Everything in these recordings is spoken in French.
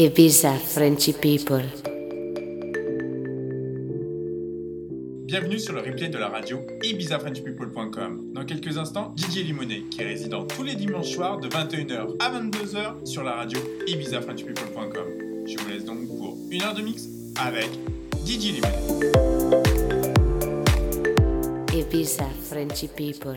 Ibiza Frenchy People. Bienvenue sur le replay de la radio ibizafrenchpeople.com. Dans quelques instants, Didier Limonet, qui est résident tous les dimanches soirs de 21h à 22h sur la radio ibizafrenchpeople.com. Je vous laisse donc pour une heure de mix avec Didier Limonet. Ibiza Frenchy People.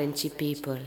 Frenchy people.